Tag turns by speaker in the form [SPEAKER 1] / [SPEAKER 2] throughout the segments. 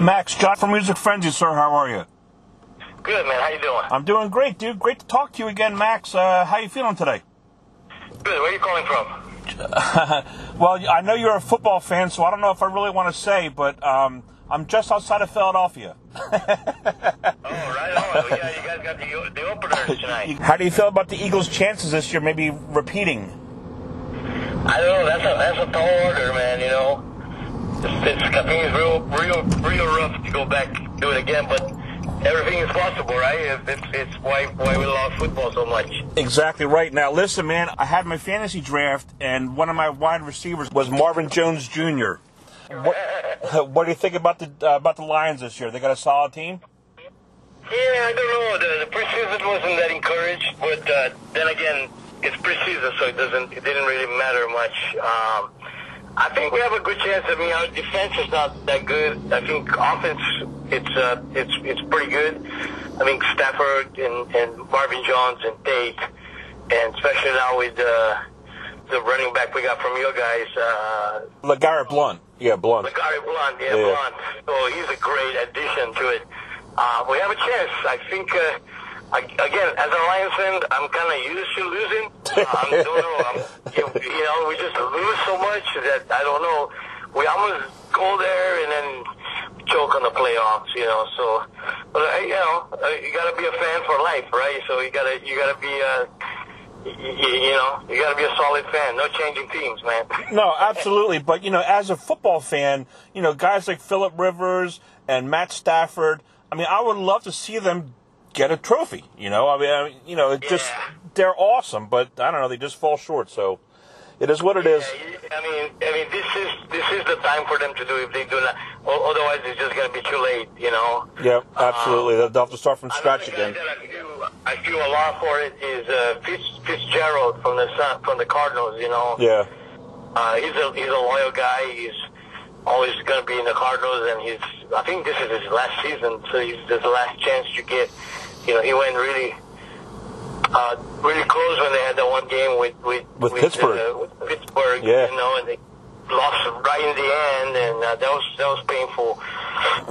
[SPEAKER 1] Max, John from Music Frenzy, sir. How are you?
[SPEAKER 2] Good, man. How you doing?
[SPEAKER 1] I'm doing great, dude. Great to talk to you again, Max. Uh, how you feeling today?
[SPEAKER 2] Good. Where are you calling from?
[SPEAKER 1] well, I know you're a football fan, so I don't know if I really want to say, but um, I'm just outside of Philadelphia.
[SPEAKER 2] oh, right on. Yeah, you guys got the, the openers tonight.
[SPEAKER 1] How do you feel about the Eagles' chances this year, maybe repeating?
[SPEAKER 2] I don't know. That's a that's a tall order, man. You know, it's, it's I think it's real real real rough to go back do it again, but everything is possible, right? It's, it's why why we love football so much.
[SPEAKER 1] Exactly right. Now, listen, man. I had my fantasy draft, and one of my wide receivers was Marvin Jones Jr. What, what do you think about the uh, about the Lions this year? They got a solid team.
[SPEAKER 2] Yeah, I don't know. The, the preseason wasn't that encouraged, but uh, then again, it's preseason, so it doesn't it didn't really matter much. Um, I think we have a good chance. I mean, our defense is not that good. I think offense, it's uh, it's it's pretty good. I think Stafford and, and Marvin Jones and Tate, and especially now with uh, the running back we got from your guys, uh,
[SPEAKER 1] LeGarrette Blount. Yeah, Blount.
[SPEAKER 2] LeGarrette Blount. Yeah, yeah, Blount. So he's a great addition to it. Uh, we have a chance. I think. Uh, again, as a Lions fan, I'm kind of used to losing. I don't know. I'm, you, you know, we just lose so much that I don't know. We almost go there and then choke on the playoffs. You know, so but uh, you know, uh, you got to be a fan for life, right? So you gotta you gotta be. Uh, you know, you got to be a solid fan. No changing teams, man.
[SPEAKER 1] no, absolutely. But you know, as a football fan, you know, guys like Philip Rivers and Matt Stafford. I mean, I would love to see them get a trophy. You know, I mean, I mean you know, it
[SPEAKER 2] yeah.
[SPEAKER 1] just they're awesome, but I don't know, they just fall short. So it is what it
[SPEAKER 2] yeah,
[SPEAKER 1] is.
[SPEAKER 2] I mean, I mean, this is this is the time for them to do if they do not. Otherwise, it's just going to be too late. You know.
[SPEAKER 1] Yeah, absolutely. Um, They'll have to start from scratch again.
[SPEAKER 2] I feel, I feel a lot for it is uh, Fitz, Fitzgerald from the from the Cardinals. You know.
[SPEAKER 1] Yeah.
[SPEAKER 2] Uh, he's a he's a loyal guy. He's always going to be in the Cardinals, and he's I think this is his last season, so he's his last chance to get. You know, he went really uh, really close when they had that one game with with,
[SPEAKER 1] with, with Pittsburgh.
[SPEAKER 2] Uh, with Pittsburgh,
[SPEAKER 1] yeah.
[SPEAKER 2] you know, and they lost right in the end, and uh, that was that was painful.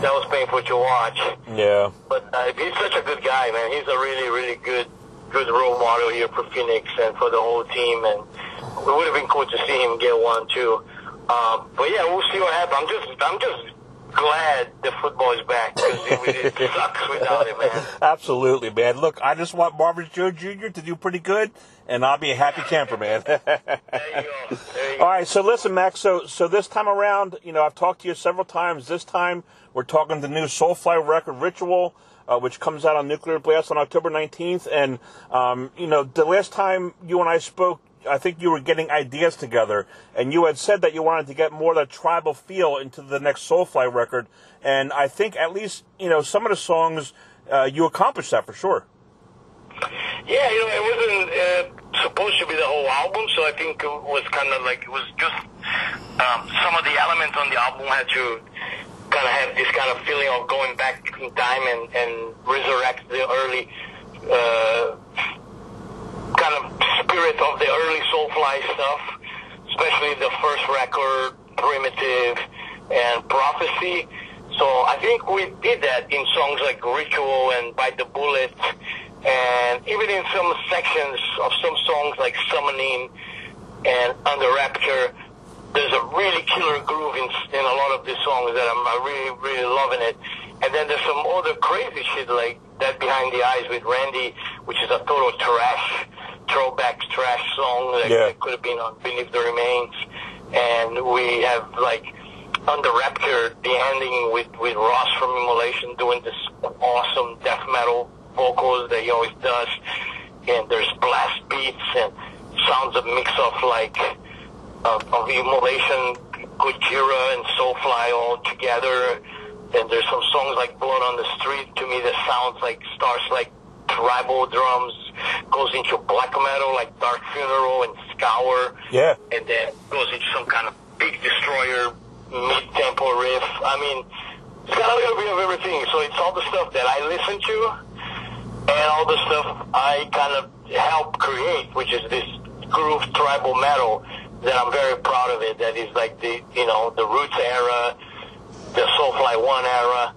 [SPEAKER 2] That was painful to watch.
[SPEAKER 1] Yeah.
[SPEAKER 2] But uh, he's such a good guy, man. He's a really really good good role model here for Phoenix and for the whole team, and it would have been cool to see him get one too. Um, but yeah, we'll see what happens. I'm just I'm just glad the football is back because it, it sucks without it, man.
[SPEAKER 1] Absolutely, man. Look, I just want Marvin Jones Jr. to do pretty good, and I'll be a happy camper, man.
[SPEAKER 2] there you go. There you
[SPEAKER 1] All right, so listen, Max. So, so this time around, you know, I've talked to you several times. This time, we're talking the new Soulfly record, Ritual. Uh, which comes out on Nuclear Blast on October 19th. And, um, you know, the last time you and I spoke, I think you were getting ideas together, and you had said that you wanted to get more of that tribal feel into the next Soulfly record. And I think at least you know some of the songs uh, you accomplished that for sure.
[SPEAKER 2] Yeah, you know, it wasn't uh, supposed to be the whole album, so I think it was kind of like it was just um, some of the elements on the album had to kind of have this kind of feeling of going back in time and, and resurrect the early. Uh, kind of spirit of the early Soulfly stuff, especially the first record, Primitive and Prophecy. So I think we did that in songs like Ritual and Bite the Bullet, and even in some sections of some songs like Summoning and Under Rapture. There's a really killer groove in, in a lot of these songs that I'm, I'm really, really loving it. And then there's some other crazy shit like Dead Behind the Eyes with Randy, which is a total trash throwback trash song that,
[SPEAKER 1] Yeah.
[SPEAKER 2] that could have been on Beneath the Remains. And we have like under Rapture the ending with with Ross from Immolation doing this awesome death metal vocals that he always does. And there's blast beats and sounds a mix of like of, of Immolation, Gojira, and Soulfly all together. And there's some songs like Blood on the Street to me that sounds like starts like tribal drums, goes into black metal like Dark Funeral and Scour,
[SPEAKER 1] Yeah.
[SPEAKER 2] and then goes into some kind of big destroyer mid-tempo riff. I mean, it's got a little bit of everything. So it's all the stuff that I listen to, and all the stuff I kind of help create, which is this groove tribal metal that I'm very proud of it. That is like the you know the roots era the Soulfly One era.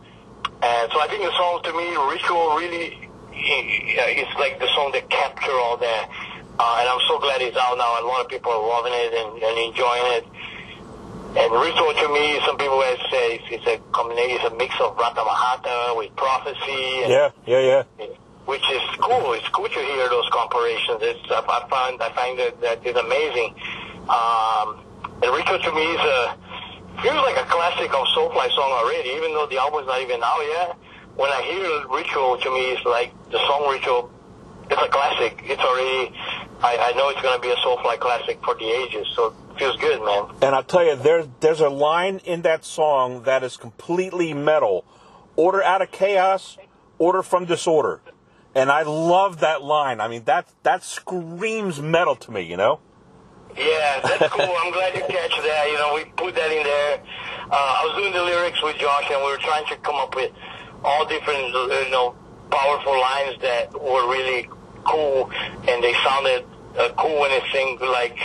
[SPEAKER 2] And so I think the song to me, Ritual, really is like the song that capture all that. Uh, and I'm so glad it's out now, a lot of people are loving it and, and enjoying it. And Ritual to me, some people would say it's, it's a combination, it's a mix of Ratamahatta with prophecy. And,
[SPEAKER 1] yeah, yeah, yeah.
[SPEAKER 2] Which is cool. It's cool to hear those comparisons. It's, I find I find that that is amazing. Um, Ritual to me is a feels like a classic of Soulfly song already, even though the album's not even out yet. When I hear Ritual, to me, it's like the song Ritual. It's a classic. It's already. I, I know it's going to be a Soulfly classic for the ages. So it feels good, man.
[SPEAKER 1] And I'll tell you, there's there's a line in that song that is completely metal. Order out of chaos, order from disorder. And I love that line. I mean, that that screams metal to me. You know.
[SPEAKER 2] Yeah, that's cool. I'm glad you catch that. You know, we put that in there. Uh, I was doing the lyrics with Josh, and we were trying to come up with all different, you know, powerful lines that were really cool, and they sounded uh, cool when they sing like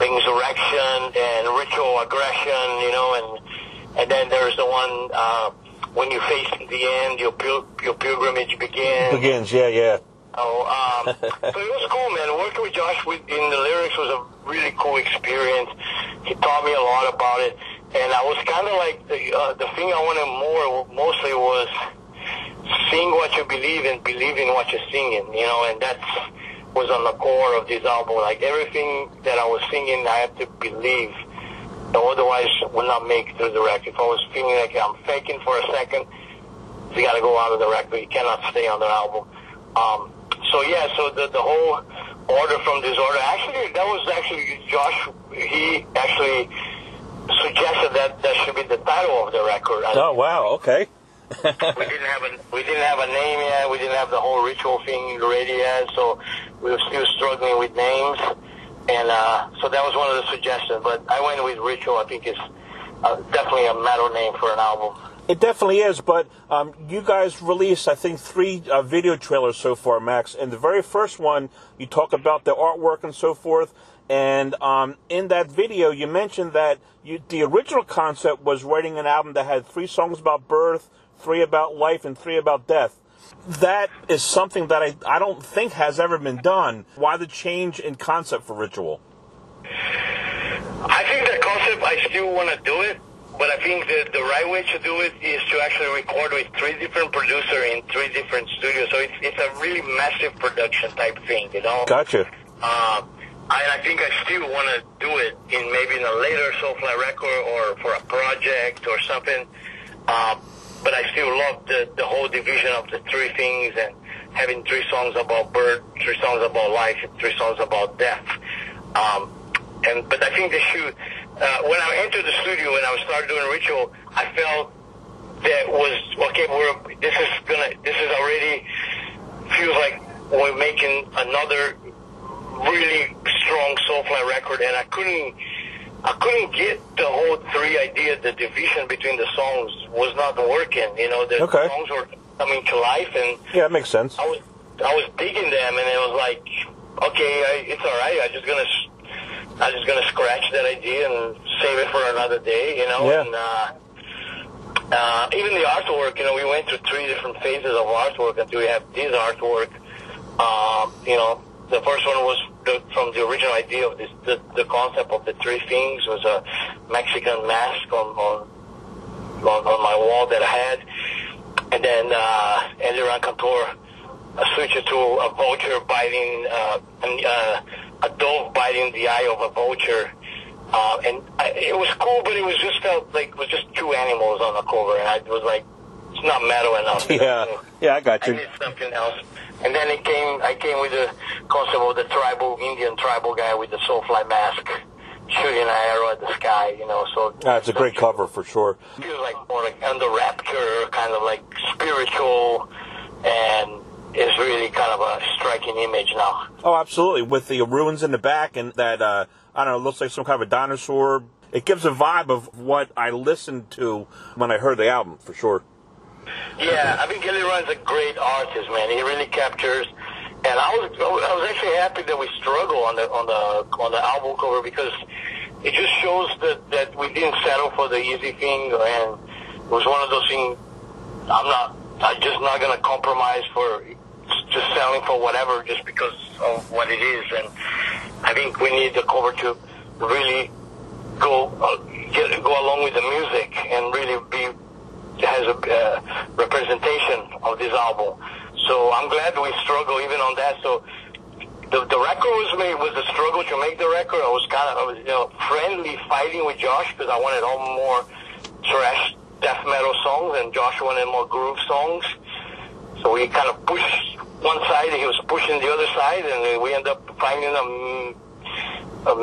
[SPEAKER 2] insurrection and ritual aggression, you know, and and then there's the one uh, when you face the end, your pil- your pilgrimage begins.
[SPEAKER 1] Begins, yeah, yeah.
[SPEAKER 2] Oh, um, so it was cool, man. Working with Josh with, in the lyrics was a really cool experience. He taught me a lot about it, and I was kind of like the uh, the thing I wanted more mostly was sing what you believe and believe in what you're singing, you know, and that's was on the core of this album. Like everything that I was singing, I had to believe. Otherwise, would not make it through the record. If I was feeling like I'm faking for a second, you got to go out of the record. You cannot stay on the album. Um, so yeah, so the the whole order from disorder. Actually, that was actually Josh. He actually suggested that that should be the title of the record.
[SPEAKER 1] Oh wow, okay.
[SPEAKER 2] we didn't have a we didn't have a name yet. We didn't have the whole ritual thing ready yet, so we were still struggling with names. And uh, so that was one of the suggestions. But I went with ritual. I think it's uh, definitely a metal name for an album.
[SPEAKER 1] It definitely is, but um, you guys released, I think, three uh, video trailers so far, Max. And the very first one, you talk about the artwork and so forth. And um, in that video, you mentioned that you, the original concept was writing an album that had three songs about birth, three about life, and three about death. That is something that I, I don't think has ever been done. Why the change in concept for Ritual?
[SPEAKER 2] I think the concept, I still want to do it but I think the the right way to do it is to actually record with three different producers in three different studios. So it's it's a really massive production type thing, you know.
[SPEAKER 1] Gotcha.
[SPEAKER 2] Um, I, I think I still want to do it in maybe in a later Soulfly record or for a project or something. Um, but I still love the the whole division of the three things and having three songs about birth, three songs about life, and three songs about death. Um, and but I think they should uh, when I entered the studio and I started doing ritual, I felt that was okay. We're this is gonna this is already feels like we're making another really strong Soulfly record, and I couldn't I couldn't get the whole three idea. The division between the songs was not working. You know, the
[SPEAKER 1] okay.
[SPEAKER 2] songs were coming to life, and
[SPEAKER 1] yeah, that makes sense.
[SPEAKER 2] I was I was digging them, and it was like, okay, I, it's all right. I'm just gonna I'm just gonna scratch that idea and save it for another day, you know.
[SPEAKER 1] Yeah.
[SPEAKER 2] And uh, uh, even the artwork, you know, we went through three different phases of artwork until we have this artwork. Uh, you know, the first one was the, from the original idea of this, the, the concept of the three things was a Mexican mask on on, on, on my wall that I had, and then uh, Eliran Kantor uh, switched it to a vulture biting uh, and, uh, a dove biting the eye of a vulture. Uh, and I, it was cool, but it was just felt like it was just two animals on the cover, and I was like, it's not metal enough.
[SPEAKER 1] Yeah,
[SPEAKER 2] so
[SPEAKER 1] yeah, I got you.
[SPEAKER 2] I did something else. And then it came, I came with the concept of the tribal, Indian tribal guy with the soulfly mask shooting an arrow at the sky, you know, so.
[SPEAKER 1] That's a great cover for sure.
[SPEAKER 2] Feels like more like under rapture, kind of like spiritual, and is really kind of a striking image now.
[SPEAKER 1] Oh, absolutely. With the ruins in the back and that, uh, I don't know, looks like some kind of a dinosaur. It gives a vibe of what I listened to when I heard the album, for sure.
[SPEAKER 2] Yeah, I think Eliran's a great artist, man. He really captures. And I was I was actually happy that we struggle on the on the on the album cover because it just shows that that we didn't settle for the easy thing and it was one of those things. I'm not. I'm just not gonna compromise for just selling for whatever just because of what it is. And I think we need the cover to really go uh, get, go along with the music and really be has a uh, representation of this album. So I'm glad we struggle even on that. So the, the record was made was a struggle to make the record. I was kind of I was you know friendly fighting with Josh because I wanted all more thrash death metal songs and Josh wanted more groove songs. So we kind of pushed one side, he was pushing the other side, and we ended up finding a, a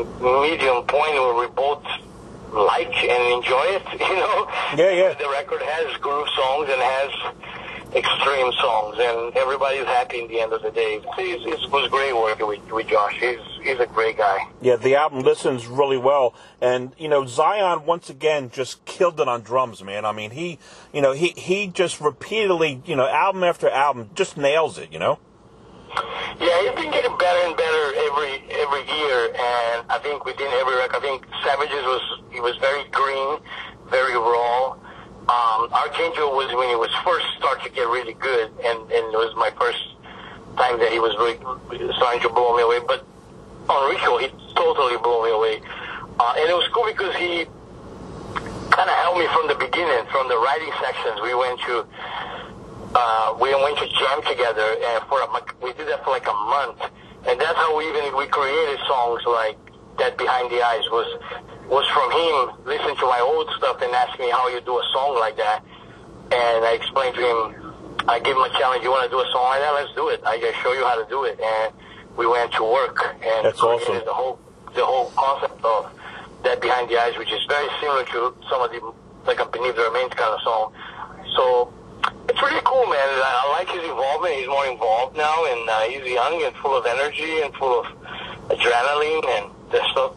[SPEAKER 2] medium point where we both like and enjoy it. You know.
[SPEAKER 1] Yeah, yeah.
[SPEAKER 2] The record has groove songs and has extreme songs, and everybody's happy in the end of the day. It was great working with, with Josh. He's he's a great guy.
[SPEAKER 1] Yeah, the album listens really well, and you know Zyon once again just killed it on drums, man. I mean, he, you know, he he just repeatedly, you know, album after album, just nails it, you know.
[SPEAKER 2] Yeah, he's been getting better and better every every year, and I think within every record, I think Savages was he was very green, very raw. Um, Archangel was when he was first starting to get really good, and, and it was my first time that he was really starting to blow me away. But on Ritual, he totally blew me away. Uh, and it was cool because he kind of helped me from the beginning, from the writing sections. We went to uh, we went to jam together, and for a, we did that for like a month, and that's how we even we created songs like that. Behind the Eyes was was from him listening to my old stuff and asking me how you do a song like that. And I explained to him, I gave him a challenge. You want to do a song like that? Let's do it. I just show you how to do it. And we went to work and
[SPEAKER 1] That's awesome.
[SPEAKER 2] the whole the whole concept of that behind the eyes, which is very similar to some of the like a Beneath the Remains kind of song. So it's really cool, man. I, I like his involvement. He's more involved now, and uh, he's young and full of energy and full of adrenaline and testo-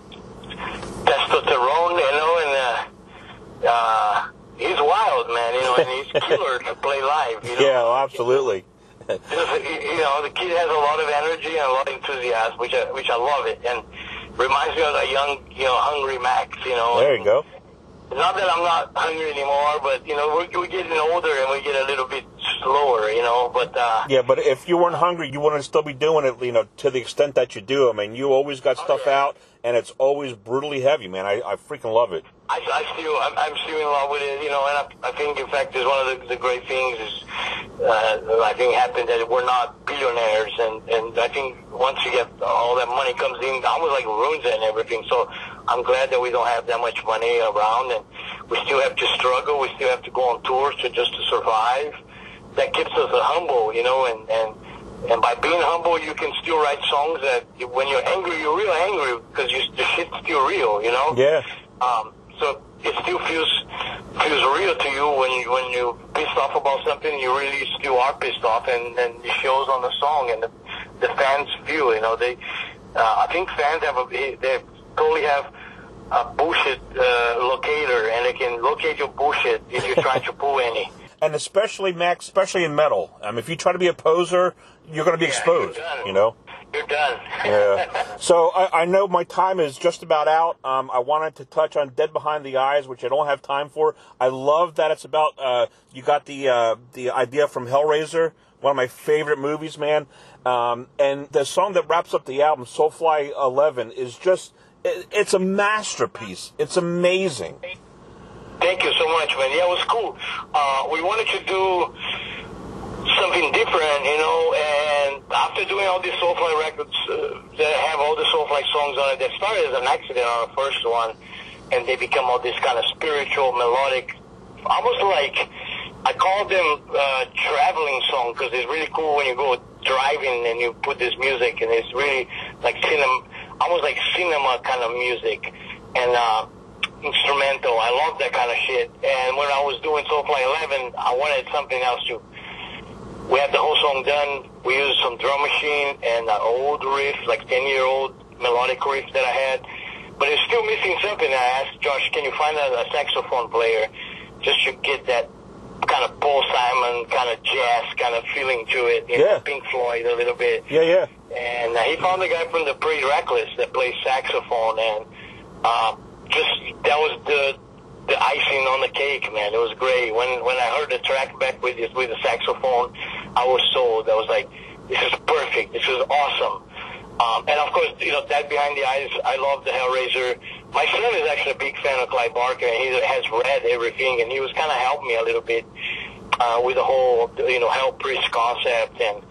[SPEAKER 2] testosterone, you know, and uh, uh, he's wild, man, you know, and he's killer to play live, you know.
[SPEAKER 1] Yeah, well, absolutely.
[SPEAKER 2] You know, the kid has a lot of energy and a lot of enthusiasm, which I, which I love it, and reminds me of a young, you know, hungry Max, you know.
[SPEAKER 1] There you go.
[SPEAKER 2] Not that I'm not hungry anymore, but you know, we're, we're getting older and we get a little bit slower, you know. But uh,
[SPEAKER 1] Yeah, but if you weren't hungry, you wouldn't still be doing it, you know, to the extent that you do. I mean, you always got stuff
[SPEAKER 2] yeah.
[SPEAKER 1] out, and it's always brutally heavy, man. I, I freaking love it.
[SPEAKER 2] I, I still, I'm, I'm still in love with it, you know, and I, I think, in fact, is one of the, the great things is, uh, I think happened that we're not billionaires, and, and I think once you get all that money comes in, almost like ruins it and everything. So I'm glad that we don't have that much money around, and we still have to struggle. We still have to go on tours to just to survive. That keeps us humble, you know, and and and by being humble, you can still write songs that when you're angry, you're real angry because you, the shit's still real, you know.
[SPEAKER 1] Yeah.
[SPEAKER 2] Um, so it still feels feels real to you when you when you pissed off about something. You really still are pissed off, and and it shows on the song, and the the fans feel. You know, they. Uh, I think fans have a they totally have a bullshit uh, locator, and they can locate your bullshit if you're trying to pull any.
[SPEAKER 1] And especially, Max, especially in metal. I mean, if you try to be a poser, you're going to be
[SPEAKER 2] Yeah,
[SPEAKER 1] exposed,
[SPEAKER 2] you're done.
[SPEAKER 1] you know?
[SPEAKER 2] You're done.
[SPEAKER 1] Yeah. So I, I know my time is just about out. Um, I wanted to touch on Dead Behind the Eyes, which I don't have time for. I love that it's about. Uh, you got the uh, the idea from Hellraiser, one of my favorite movies, man. Um, and the song that wraps up the album, Soulfly Eleven, is just. It, it's a masterpiece. It's amazing.
[SPEAKER 2] Thank you so much, man. Yeah, it was cool. Uh, we wanted to do something different, you know, and after doing all these Soulfly records uh, that have all the Soulfly songs on it, that started as an accident on the first one, and they become all this kind of spiritual, melodic, almost like, I call them uh, traveling song because it's really cool when you go driving and you put this music and it's really like cinema, almost like cinema kind of music. And, uh, instrumental. I love that kind of shit. And when I was doing Soulfly 11, I wanted something else to. We had the whole song done. We used some drum machine and an old riff, like 10 year old melodic riff that I had. But it's still missing something. I asked Josh, can you find a, a saxophone player just to get that kind of Paul Simon, kind of jazz kind of feeling to it? You
[SPEAKER 1] Yeah.
[SPEAKER 2] know, Pink Floyd a little bit.
[SPEAKER 1] Yeah, yeah.
[SPEAKER 2] And uh, he found a guy from the Pretty Reckless that plays saxophone, and uh, just that was the the icing on the cake, man. It was great. When when I heard the track back with with the saxophone, I was sold. I was like, this is perfect. This is awesome. Um, and of course, you know, that behind the eyes, I love the Hellraiser. My son is actually a big fan of Clive Barker, and he has read everything, and he was kind of helping me a little bit uh, with the whole, you know, Hell Priest concept. And,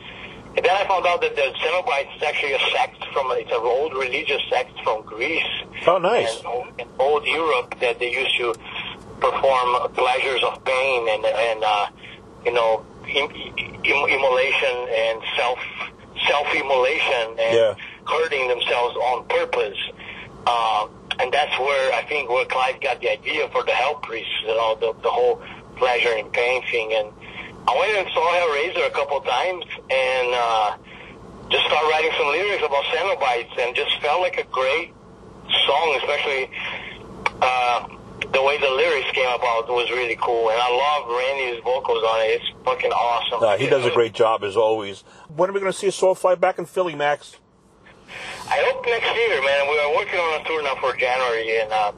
[SPEAKER 2] and then I found out that the Cenobites is actually a sect from, it's an old religious sect from Greece.
[SPEAKER 1] Oh, nice.
[SPEAKER 2] And, and old Europe that they used to perform pleasures of pain and, and uh, you know, im- im- immolation and self self-immolation and
[SPEAKER 1] Yeah.
[SPEAKER 2] hurting themselves on purpose. Uh, and that's where I think where Clive got the idea for the Hell Priest, you know, the, the whole pleasure and pain thing. And I went and saw Hellraiser a couple times and uh, just started writing some lyrics about Cenobites and just felt like a great song, especially uh, the way the lyrics came about was really cool. And I love Randy's vocals on it. It's fucking awesome.
[SPEAKER 1] Uh, he does a great job as always. When are we going to see a Soulfly back in Philly, Max?
[SPEAKER 2] I hope next year, man. We are working on a tour now for January, and uh,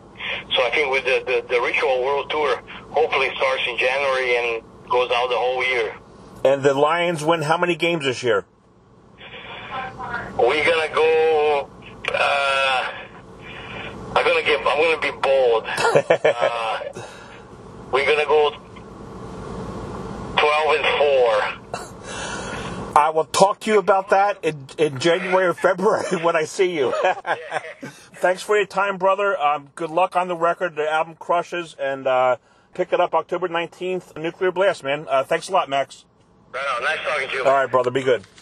[SPEAKER 2] so I think with the, the the Ritual World Tour, hopefully starts in January and goes out the whole year.
[SPEAKER 1] And the Lions win how many games this year?
[SPEAKER 2] We're gonna go. Uh, I'm gonna give. I'm gonna be bold. uh, we're gonna go twelve and four.
[SPEAKER 1] I will talk to you about that in, in January or February when I see you. Thanks for your time, brother. Um, good luck on the record. The album crushes, and uh, pick it up October 19th, Nuclear Blast, man. Uh, thanks a lot, Max.
[SPEAKER 2] Right on. Nice talking to you.
[SPEAKER 1] All right, brother. Be good.